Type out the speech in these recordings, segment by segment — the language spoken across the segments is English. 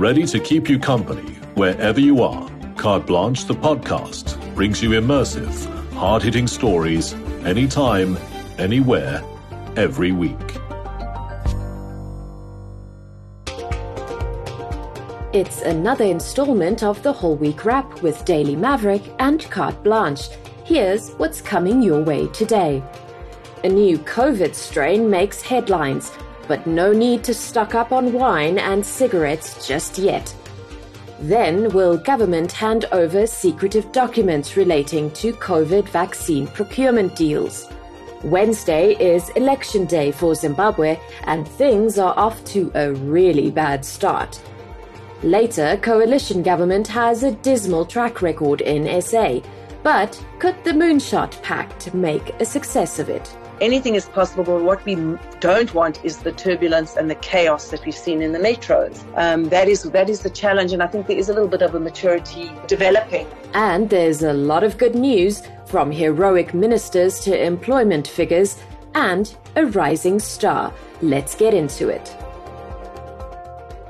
ready to keep you company wherever you are. Carte Blanche, the podcast, brings you immersive, hard hitting stories anytime, anywhere, every week. It's another installment of the Whole Week Wrap with Daily Maverick and Carte Blanche. Here's what's coming your way today. A new COVID strain makes headlines, but no need to stock up on wine and cigarettes just yet. Then will government hand over secretive documents relating to COVID vaccine procurement deals? Wednesday is election day for Zimbabwe, and things are off to a really bad start. Later, coalition government has a dismal track record in SA, but could the Moonshot Pact make a success of it? Anything is possible. But what we don't want is the turbulence and the chaos that we've seen in the metros. Um, that is that is the challenge, and I think there is a little bit of a maturity developing. And there's a lot of good news from heroic ministers to employment figures and a rising star. Let's get into it.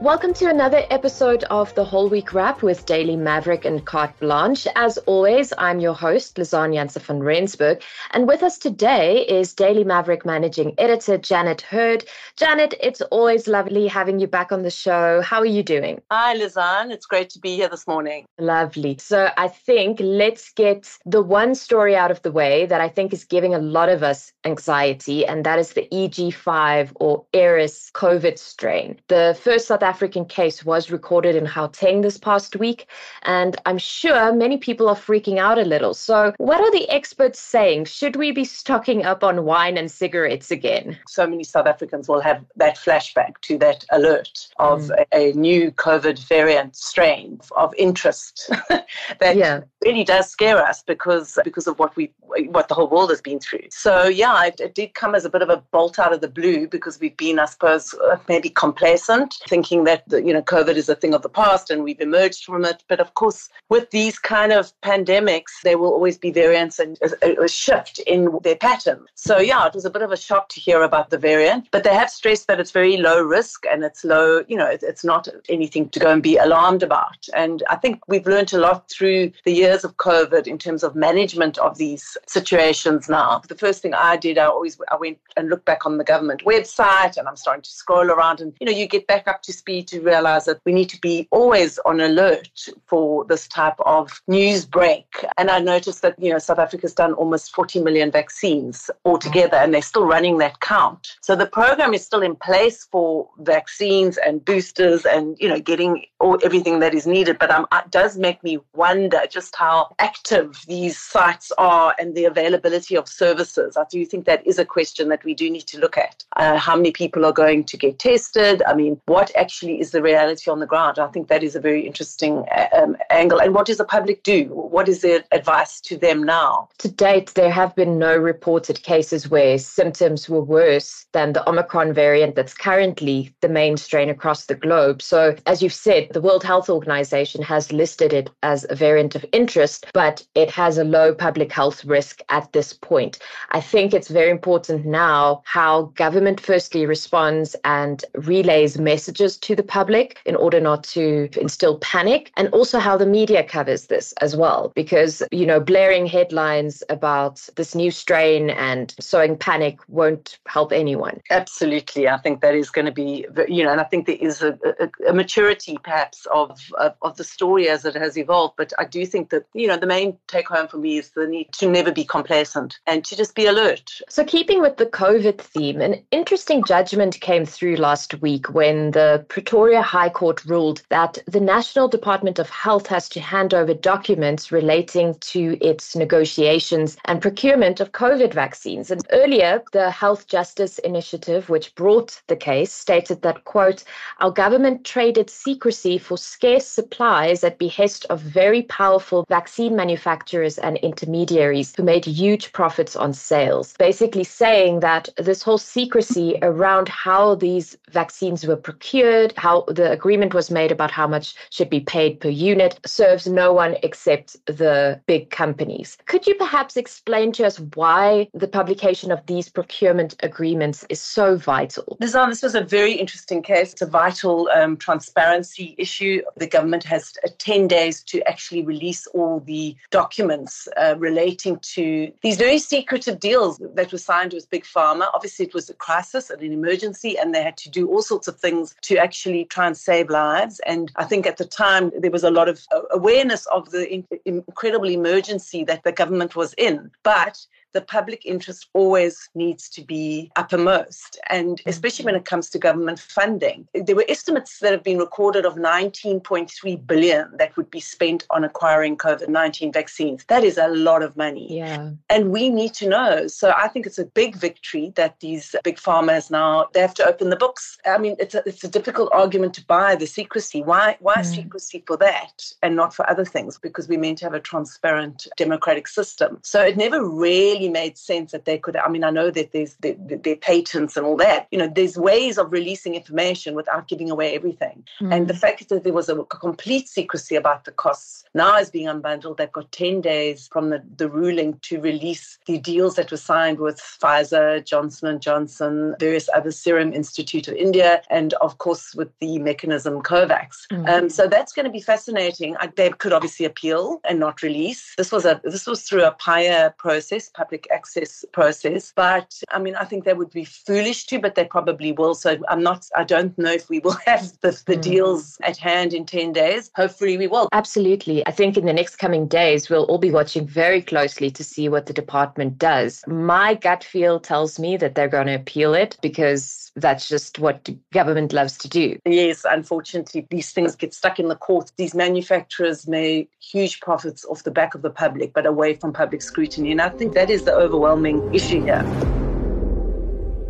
Welcome to another episode of the Whole Week Wrap with Daily Maverick and Carte Blanche. As always, I'm your host, Lizanne Janse van Rensburg. And with us today is Daily Maverick Managing Editor Janet Heard. Janet, it's always lovely having you back on the show. How are you doing? Hi, Lizanne. It's great to be here this morning. Lovely. So I think let's get the one story out of the way that I think is giving a lot of us anxiety, and that is the EG5 or Eris COVID strain. The first South African case was recorded in Gauteng this past week, and I'm sure many people are freaking out a little. So, what are the experts saying? Should we be stocking up on wine and cigarettes again? So many South Africans will have that flashback to that alert of mm. a, a, new COVID variant strain of interest that yeah. really does scare us because because of what we what the whole world has been through. So yeah, it, it did come as a bit of a bolt out of the blue because we've been, I suppose, uh, maybe complacent, thinking thinking that you know COVID is a thing of the past and we've emerged from it. But of course, with these kind of pandemics, there will always be variants and a, a shift in their pattern. So yeah, it was a bit of a shock to hear about the variant, but they have stressed that it's very low risk and it's low. You know, it, it's not anything to go and be alarmed about. And I think we've learned a lot through the years of COVID in terms of management of these situations. Now, the first thing I did, I always I went and looked back on the government website, and I'm starting to scroll around, and you know, you get back up to speed to realize that we need to be always on alert for this type of news break. And I noticed that, you know, South Africa's done almost 40 million vaccines altogether, and they're still running that count. So the program is still in place for vaccines and boosters and, you know, getting all, everything that is needed. But um, it does make me wonder just how active these sites are and the availability of services. I do think that is a question that we do need to look at. Uh, how many people are going to get tested? I mean, what actually actually is the reality on the ground. I think that is a very interesting uh, um, angle. And what does the public do? What is their advice to them now? To date, there have been no reported cases where symptoms were worse than the Omicron variant that's currently the main strain across the globe. So, as you've said, the World Health Organization has listed it as a variant of interest, but it has a low public health risk at this point. I think it's very important now how government firstly responds and relays messages to the public in order not to instill panic, and also how the media covers this as well. Because, you know, blaring headlines about this new strain and sowing panic won't help anyone. Absolutely. I think that is going to be, you know, and I think there is a, a, a maturity perhaps of, of, of the story as it has evolved. But I do think that, you know, the main take home for me is the need to never be complacent and to just be alert. So, keeping with the COVID theme, an interesting judgment came through last week when the Pretoria High Court ruled that the National Department of Health has to hand over documents relating to its negotiations and procurement of COVID vaccines. And earlier, the Health Justice Initiative, which brought the case, stated that, quote, our government traded secrecy for scarce supplies at behest of very powerful vaccine manufacturers and intermediaries who made huge profits on sales. Basically saying that this whole secrecy around how these vaccines were procured how the agreement was made about how much should be paid per unit serves no one except the big companies. Could you perhaps explain to us why the publication of these procurement agreements is so vital? Lizanne, this was a very interesting case. It's a vital um, transparency issue. The government has uh, 10 days to actually release all the documents uh, relating to these very secretive deals that were signed with Big Pharma. Obviously, it was a crisis and an emergency, and they had to do all sorts of things to actually try and save lives. And I think at the time, there was a lot of awareness of the incredible emergency that the government was in. But the public interest always needs to be uppermost. And mm-hmm. especially when it comes to government funding, there were estimates that have been recorded of 19.3 billion that would be spent on acquiring COVID 19 vaccines. That is a lot of money. Yeah. And we need to know. So I think it's a big victory that these big pharmas now they have to open the books. I mean, it's a, it's a difficult argument to buy the secrecy. Why why mm. secrecy for that and not for other things? Because we're meant to have a transparent democratic system. So it never really really made sense that they could. I mean, I know that there's their patents and all that. You know, there's ways of releasing information without giving away everything. Mm. And the fact that there was a complete secrecy about the costs now is being unbundled. They've got 10 days from the, the ruling to release the deals that were signed with Pfizer, Johnson and Johnson, various other Serum Institute of India, and of course with the mechanism COVAX. Mm. Um, so that's going to be fascinating. They could obviously appeal and not release. This was a this was through a PAIA process, public access process. But I mean, I think they would be foolish to, but they probably will. So I'm not, I don't know if we will have the, the mm. deals at hand in 10 days. Hopefully we will. Absolutely. I think in the next coming days, we'll all be watching very closely to see what the department does. My gut feel tells me that they're going to appeal it because that's just what government loves to do. Yes, unfortunately, these things get stuck in the courts. These manufacturers make huge profits off the back of the public, but away from public scrutiny. And I think that is is the overwhelming issue here.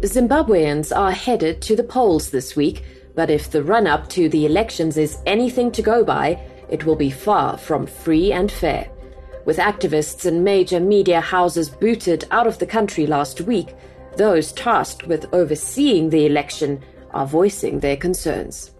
Zimbabweans are headed to the polls this week, but if the run up to the elections is anything to go by, it will be far from free and fair. With activists and major media houses booted out of the country last week, those tasked with overseeing the election are voicing their concerns.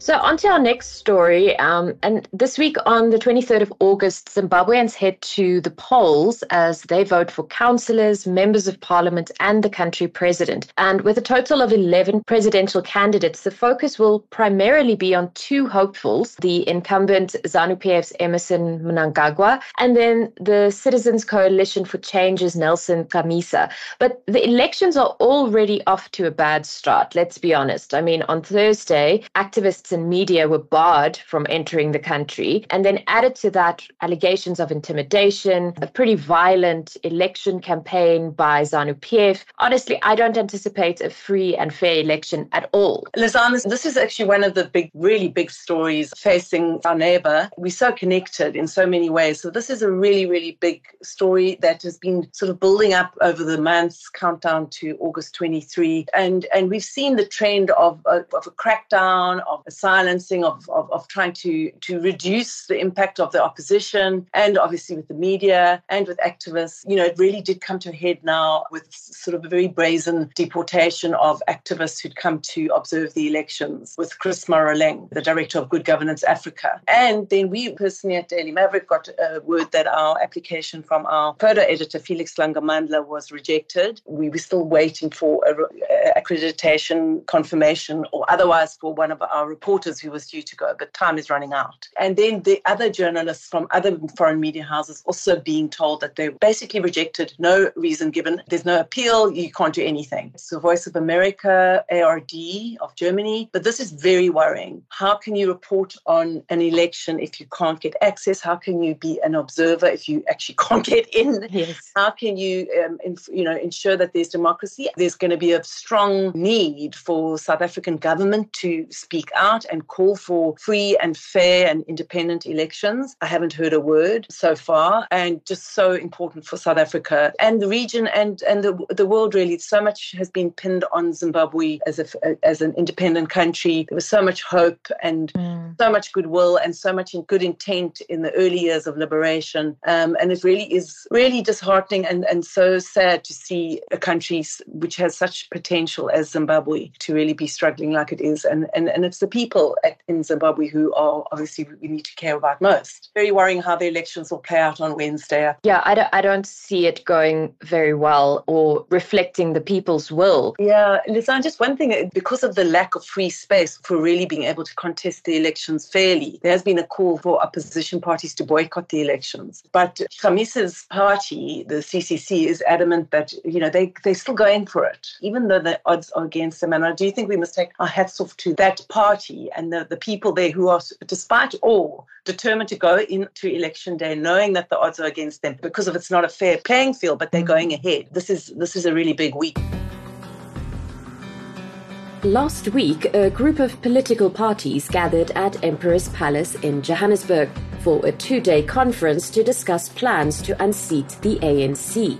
So, on to our next story. Um, and this week, on the 23rd of August, Zimbabweans head to the polls as they vote for councillors, members of parliament, and the country president. And with a total of 11 presidential candidates, the focus will primarily be on two hopefuls the incumbent ZANU PF's Emmerson Mnangagwa, and then the Citizens Coalition for Change's Nelson Chamisa. But the elections are already off to a bad start, let's be honest. I mean, on Thursday, activists and media were barred from entering the country. And then added to that, allegations of intimidation, a pretty violent election campaign by ZANU PF. Honestly, I don't anticipate a free and fair election at all. Lizana, this is actually one of the big, really big stories facing our neighbor. We're so connected in so many ways. So this is a really, really big story that has been sort of building up over the months, countdown to August 23. And, and we've seen the trend of, of, of a crackdown, of a silencing, of, of, of trying to, to reduce the impact of the opposition, and obviously with the media and with activists. You know, it really did come to a head now with sort of a very brazen deportation of activists who'd come to observe the elections with Chris Maroleng, the director of Good Governance Africa. And then we personally at Daily Maverick got a word that our application from our photo editor, Felix Dlangamandla, was rejected. We were still waiting for a, uh, accreditation confirmation or otherwise for one of our reports reporters who was due to go, but time is running out. And then the other journalists from other foreign media houses also being told that they basically rejected, no reason given. There's no appeal, you can't do anything. So Voice of America, ARD of Germany, but this is very worrying. How can you report on an election if you can't get access? How can you be an observer if you actually can't get in? Yes. How can you, um, inf- you know, ensure that there's democracy? There's going to be a strong need for South African government to speak out out and call for free and fair and independent elections. I haven't heard a word so far, and just so important for South Africa and the region and and the the world. Really, so much has been pinned on Zimbabwe as a as an independent country. There was so much hope and mm. so much goodwill and so much good intent in the early years of liberation, um, and it really is really disheartening and and so sad to see a country which has such potential as Zimbabwe to really be struggling like it is, and and and it's the people at, in Zimbabwe who are obviously we need to care about most. Very worrying how the elections will play out on Wednesday. Yeah, I don't, I don't see it going very well or reflecting the people's will. Yeah, listen, just one thing, uh, because of the lack of free space for really being able to contest the elections fairly, there has been a call for opposition parties to boycott the elections. But Chamisa's party, the CCC, is adamant that, you know, they, they're still going for it, even though the odds are against them. And I do think we must take our hats off to that party and the, the people there who are, despite all, determined to go into election day knowing that the odds are against them because of it's not a fair playing field, but they're mm. going ahead. This is this is a really big week. Last week, a group of political parties gathered at Emperor's Palace in Johannesburg for a two day conference to discuss plans to unseat the ANC.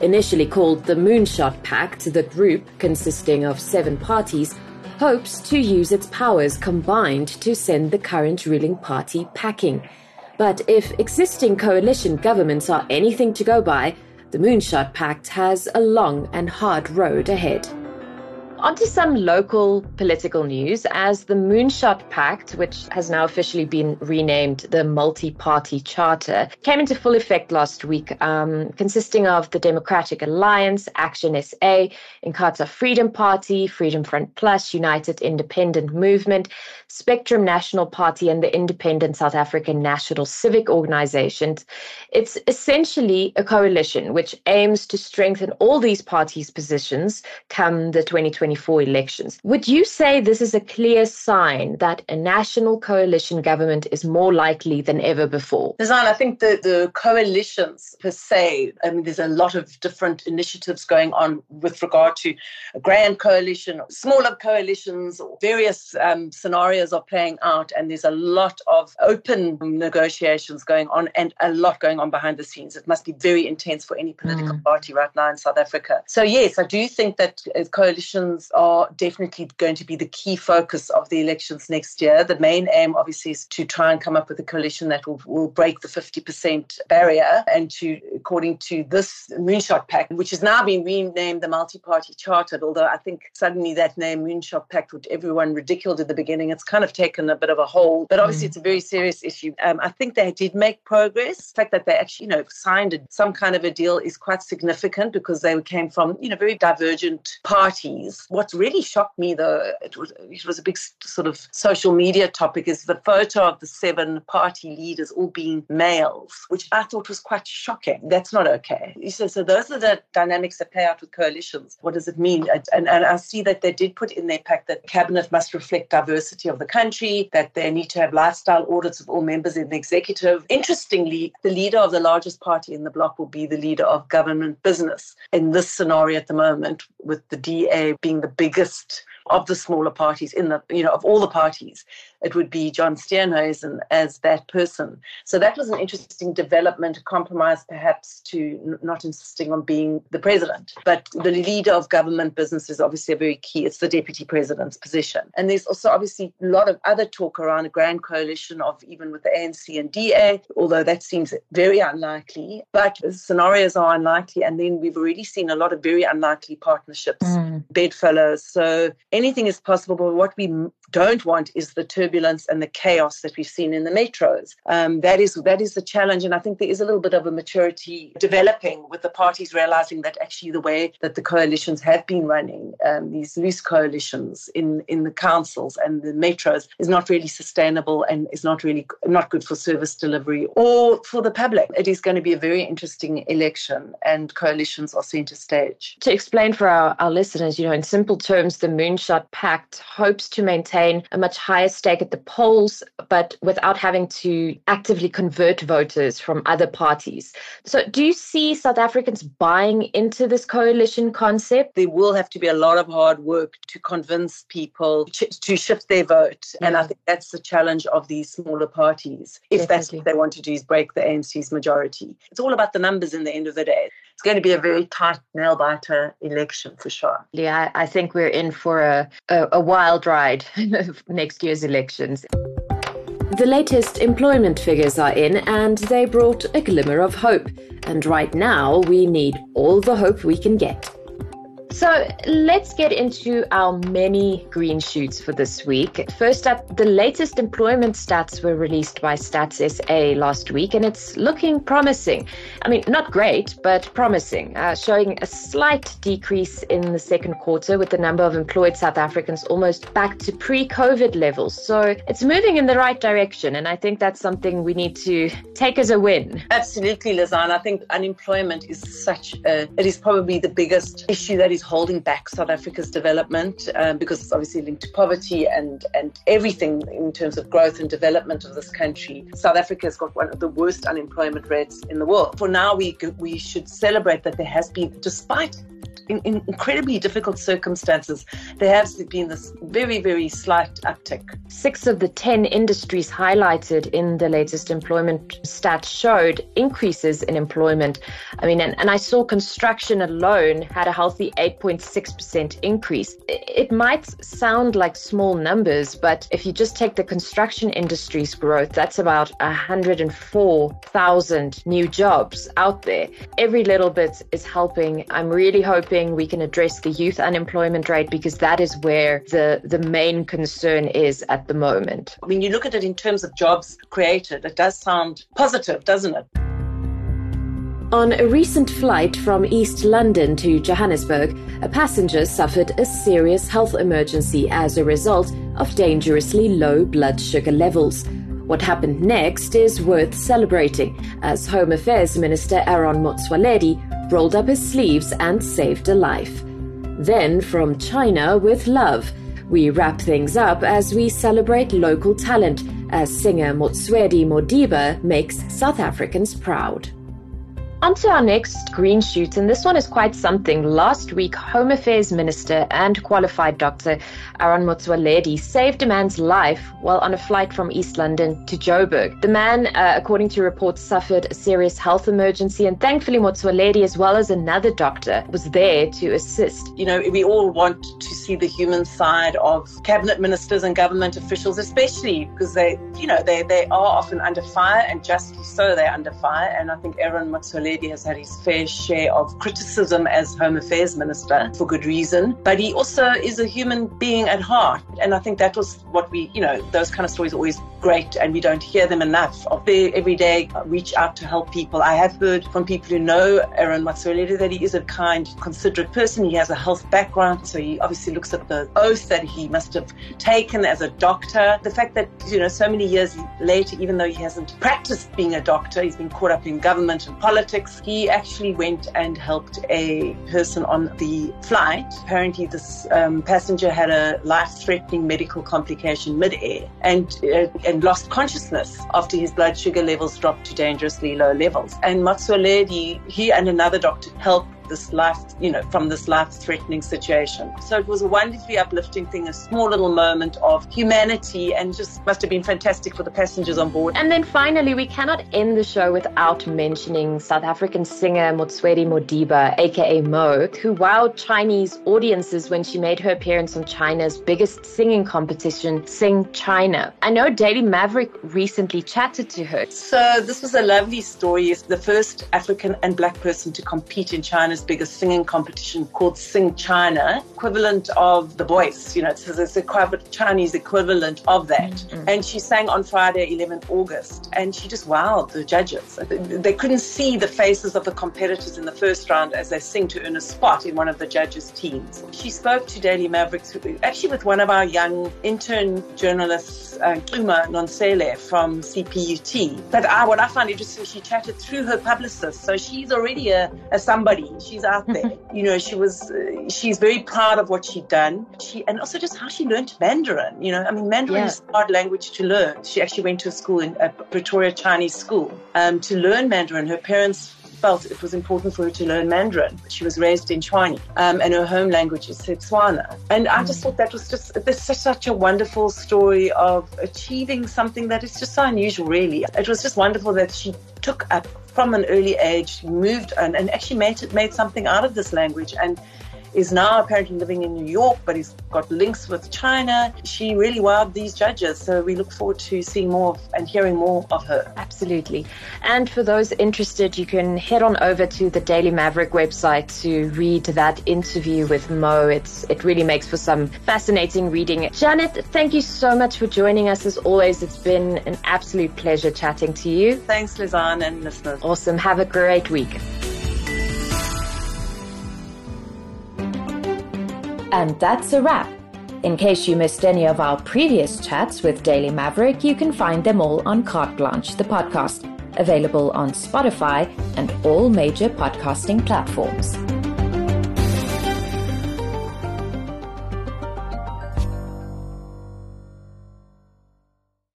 Initially called the Moonshot Pact, the group, consisting of seven parties, hopes to use its powers combined to send the current ruling party packing. But if existing coalition governments are anything to go by, the Moonshot Pact has a long and hard road ahead. On to some local political news as the Moonshot Pact, which has now officially been renamed the Multi Party Charter, came into full effect last week, um, consisting of the Democratic Alliance, Action SA, Inkatha Freedom Party, Freedom Front Plus, United Independent Movement, Spectrum National Party, and the Independent South African National Civic Organizations. It's essentially a coalition which aims to strengthen all these parties' positions come the 2020 2024 elections. Would you say this is a clear sign that a national coalition government is more likely than ever before? Design, I think the, the coalitions per se, I mean, there's a lot of different initiatives going on with regard to a grand coalition, smaller coalitions, various um, scenarios are playing out, and there's a lot of open negotiations going on and a lot going on behind the scenes. It must be very intense for any political mm. party right now in South Africa. So, yes, I do think that uh, coalitions elections are definitely going to be the key focus of the elections next year. The main aim, obviously, is to try and come up with a coalition that will, will break the 50% barrier and to, according to this Moonshot Pact, which has now been renamed the Multi Party Charter, although I think suddenly that name Moonshot Pact, which everyone ridiculed at the beginning, it's kind of taken a bit of a hold. But obviously, mm. it's a very serious issue. Um, I think they did make progress. The fact that they actually, you know, signed a, some kind of a deal is quite significant because they came from, you know, very divergent parties What's really shocked me, though, it was, it was a big sort of social media topic, is the photo of the seven party leaders all being males, which I thought was quite shocking. That's not okay. So, so those are the dynamics that play out with coalitions. What does it mean? And, and I see that they did put in their pact that cabinet must reflect diversity of the country, that they need to have lifestyle audits of all members in the executive. Interestingly, the leader of the largest party in the bloc will be the leader of government business in this scenario at the moment, with the DA being being the biggest of the smaller parties in the you know of all the parties it would be john steenhuisen as that person. So that was an interesting development a compromise perhaps to n- not insisting on being the president. But the leader of government business is obviously a very key. It's the deputy president's position. And there's also obviously a lot of other talk around a grand coalition of even with the anc and da although that seems very unlikely. But scenarios are unlikely and then we've already seen a lot of very unlikely partnerships mm. bedfellows. So anything is possible, but what we don't want is the turbulence and the chaos that we've seen in the metros. Um, that is that is the challenge, and I think there is a little bit of a maturity developing with the parties realizing that actually the way that the coalitions have been running, um, these loose coalitions in in the councils and the metros, is not really sustainable and is not really not good for service delivery or for the public. It is going to be a very interesting election, and coalitions are centre stage. To explain for our, our listeners, you know, in simple terms, the Moonshot Pact hopes to maintain gain a much higher stake at the polls, but without having to actively convert voters from other parties. So, do you see South Africans buying into this coalition concept? There will have to be a lot of hard work to convince people to shift their vote. Yeah. And I mm. think that's the challenge of these smaller parties. If Definitely. that's what they want to do, is break the ANC's majority. It's all about the numbers in the end of the day. It's going to be a very tight nail biter election for sure. Yeah, I think we're in for a, a, a wild ride next year's elections. The latest employment figures are in and they brought a glimmer of hope. And right now, we need all the hope we can get. So let's get into our many green shoots for this week. First up, the latest employment stats were released by Stats SA last week, and it's looking promising. I mean, not great, but promising, uh, showing a slight decrease in the second quarter with the number of employed South Africans almost back to pre COVID levels. So it's moving in the right direction, and I think that's something we need to take as a win. Absolutely, Lizanne. I think unemployment is such a, it is probably the biggest issue that is holding back South Africa's development um, because it's obviously linked to poverty and, and everything in terms of growth and development of this country. South Africa has got one of the worst unemployment rates in the world. For now, we, we should celebrate that there has been, despite in, in incredibly difficult circumstances, there has been this very, very slight uptick. Six of the 10 industries highlighted in the latest employment stats showed increases in employment. I mean, and, and I saw construction alone had a healthy 8.6% increase. It might sound like small numbers, but if you just take the construction industry's growth, that's about 104,000 new jobs out there. Every little bit is helping. I'm really hoping hoping we can address the youth unemployment rate because that is where the, the main concern is at the moment. When you look at it in terms of jobs created, it does sound positive, doesn't it? On a recent flight from East London to Johannesburg, a passenger suffered a serious health emergency as a result of dangerously low blood sugar levels. What happened next is worth celebrating, as Home Affairs Minister Aaron Motsoaledi rolled up his sleeves and saved a life. Then, from China with love, we wrap things up as we celebrate local talent as singer Motswedi Modiba makes South Africans proud. On to our next green shoot, and this one is quite something. Last week, Home Affairs Minister and qualified doctor Aaron Motsoaledi saved a man's life while on a flight from East London to Joburg. The man, uh, according to reports, suffered a serious health emergency, and thankfully, Motsoaledi, as well as another doctor, was there to assist. You know, we all want to see the human side of cabinet ministers and government officials, especially because they, you know, they, they are often under fire, and justly so, they're under fire. And I think Aaron Motsoaledi Lady has had his fair share of criticism as Home Affairs Minister for good reason, but he also is a human being at heart. And I think that was what we, you know, those kind of stories always great and we don't hear them enough. Of they every day reach out to help people. I have heard from people who know Aaron Motsoaledi that he is a kind, considerate person. He has a health background, so he obviously looks at the oath that he must have taken as a doctor. The fact that, you know, so many years later, even though he hasn't practiced being a doctor, he's been caught up in government and politics he actually went and helped a person on the flight. Apparently, this um, passenger had a life-threatening medical complication mid-air and uh, and lost consciousness after his blood sugar levels dropped to dangerously low levels. And Motsoaledi, he and another doctor helped this life, you know, from this life threatening situation. So it was a wonderfully uplifting thing, a small little moment of humanity and just must have been fantastic for the passengers on board. And then finally, we cannot end the show without mentioning South African singer Motswedi Modiba, aka Mo, who wowed Chinese audiences when she made her appearance on China's biggest singing competition, Sing China. I know Daily Maverick recently chatted to her. So this was a lovely story. It's the first African and black person to compete in China China's biggest singing competition called Sing China, equivalent of The Voice. You know, it's, it's a Chinese equivalent of that. Mm-hmm. And she sang on Friday, 11th August, and she just wowed the judges. They couldn't see the faces of the competitors in the first round as they sing to earn a spot in one of the judges' teams. She spoke to Daily Mavericks, actually with one of our young intern journalists uh, Uma Nonsele from CPUT. But I, what I find interesting, she chatted through her publicist. So she's already a, a somebody. She's out there. you know, she was, uh, she's very proud of what she'd done. She And also just how she learned Mandarin. You know, I mean, Mandarin yeah. is a hard language to learn. She actually went to a school in a Pretoria Chinese school um, to learn Mandarin. Her parents felt it was important for her to learn Mandarin. She was raised in Tshwane, um, and her home language is Setswana. And I just thought that was just this such a wonderful story of achieving something that is just so unusual, really. It was just wonderful that she took up from an early age, moved and, and actually made made something out of this language. And is now apparently living in New York, but he's got links with China. She really wowed these judges. So we look forward to seeing more and hearing more of her. Absolutely. And for those interested, you can head on over to the Daily Maverick website to read that interview with Mo. It's, it really makes for some fascinating reading. Janet, thank you so much for joining us as always. It's been an absolute pleasure chatting to you. Thanks, Lizanne and listeners. Awesome. Have a great week. And that's a wrap. In case you missed any of our previous chats with Daily Maverick, you can find them all on Carte Blanche, the podcast, available on Spotify and all major podcasting platforms.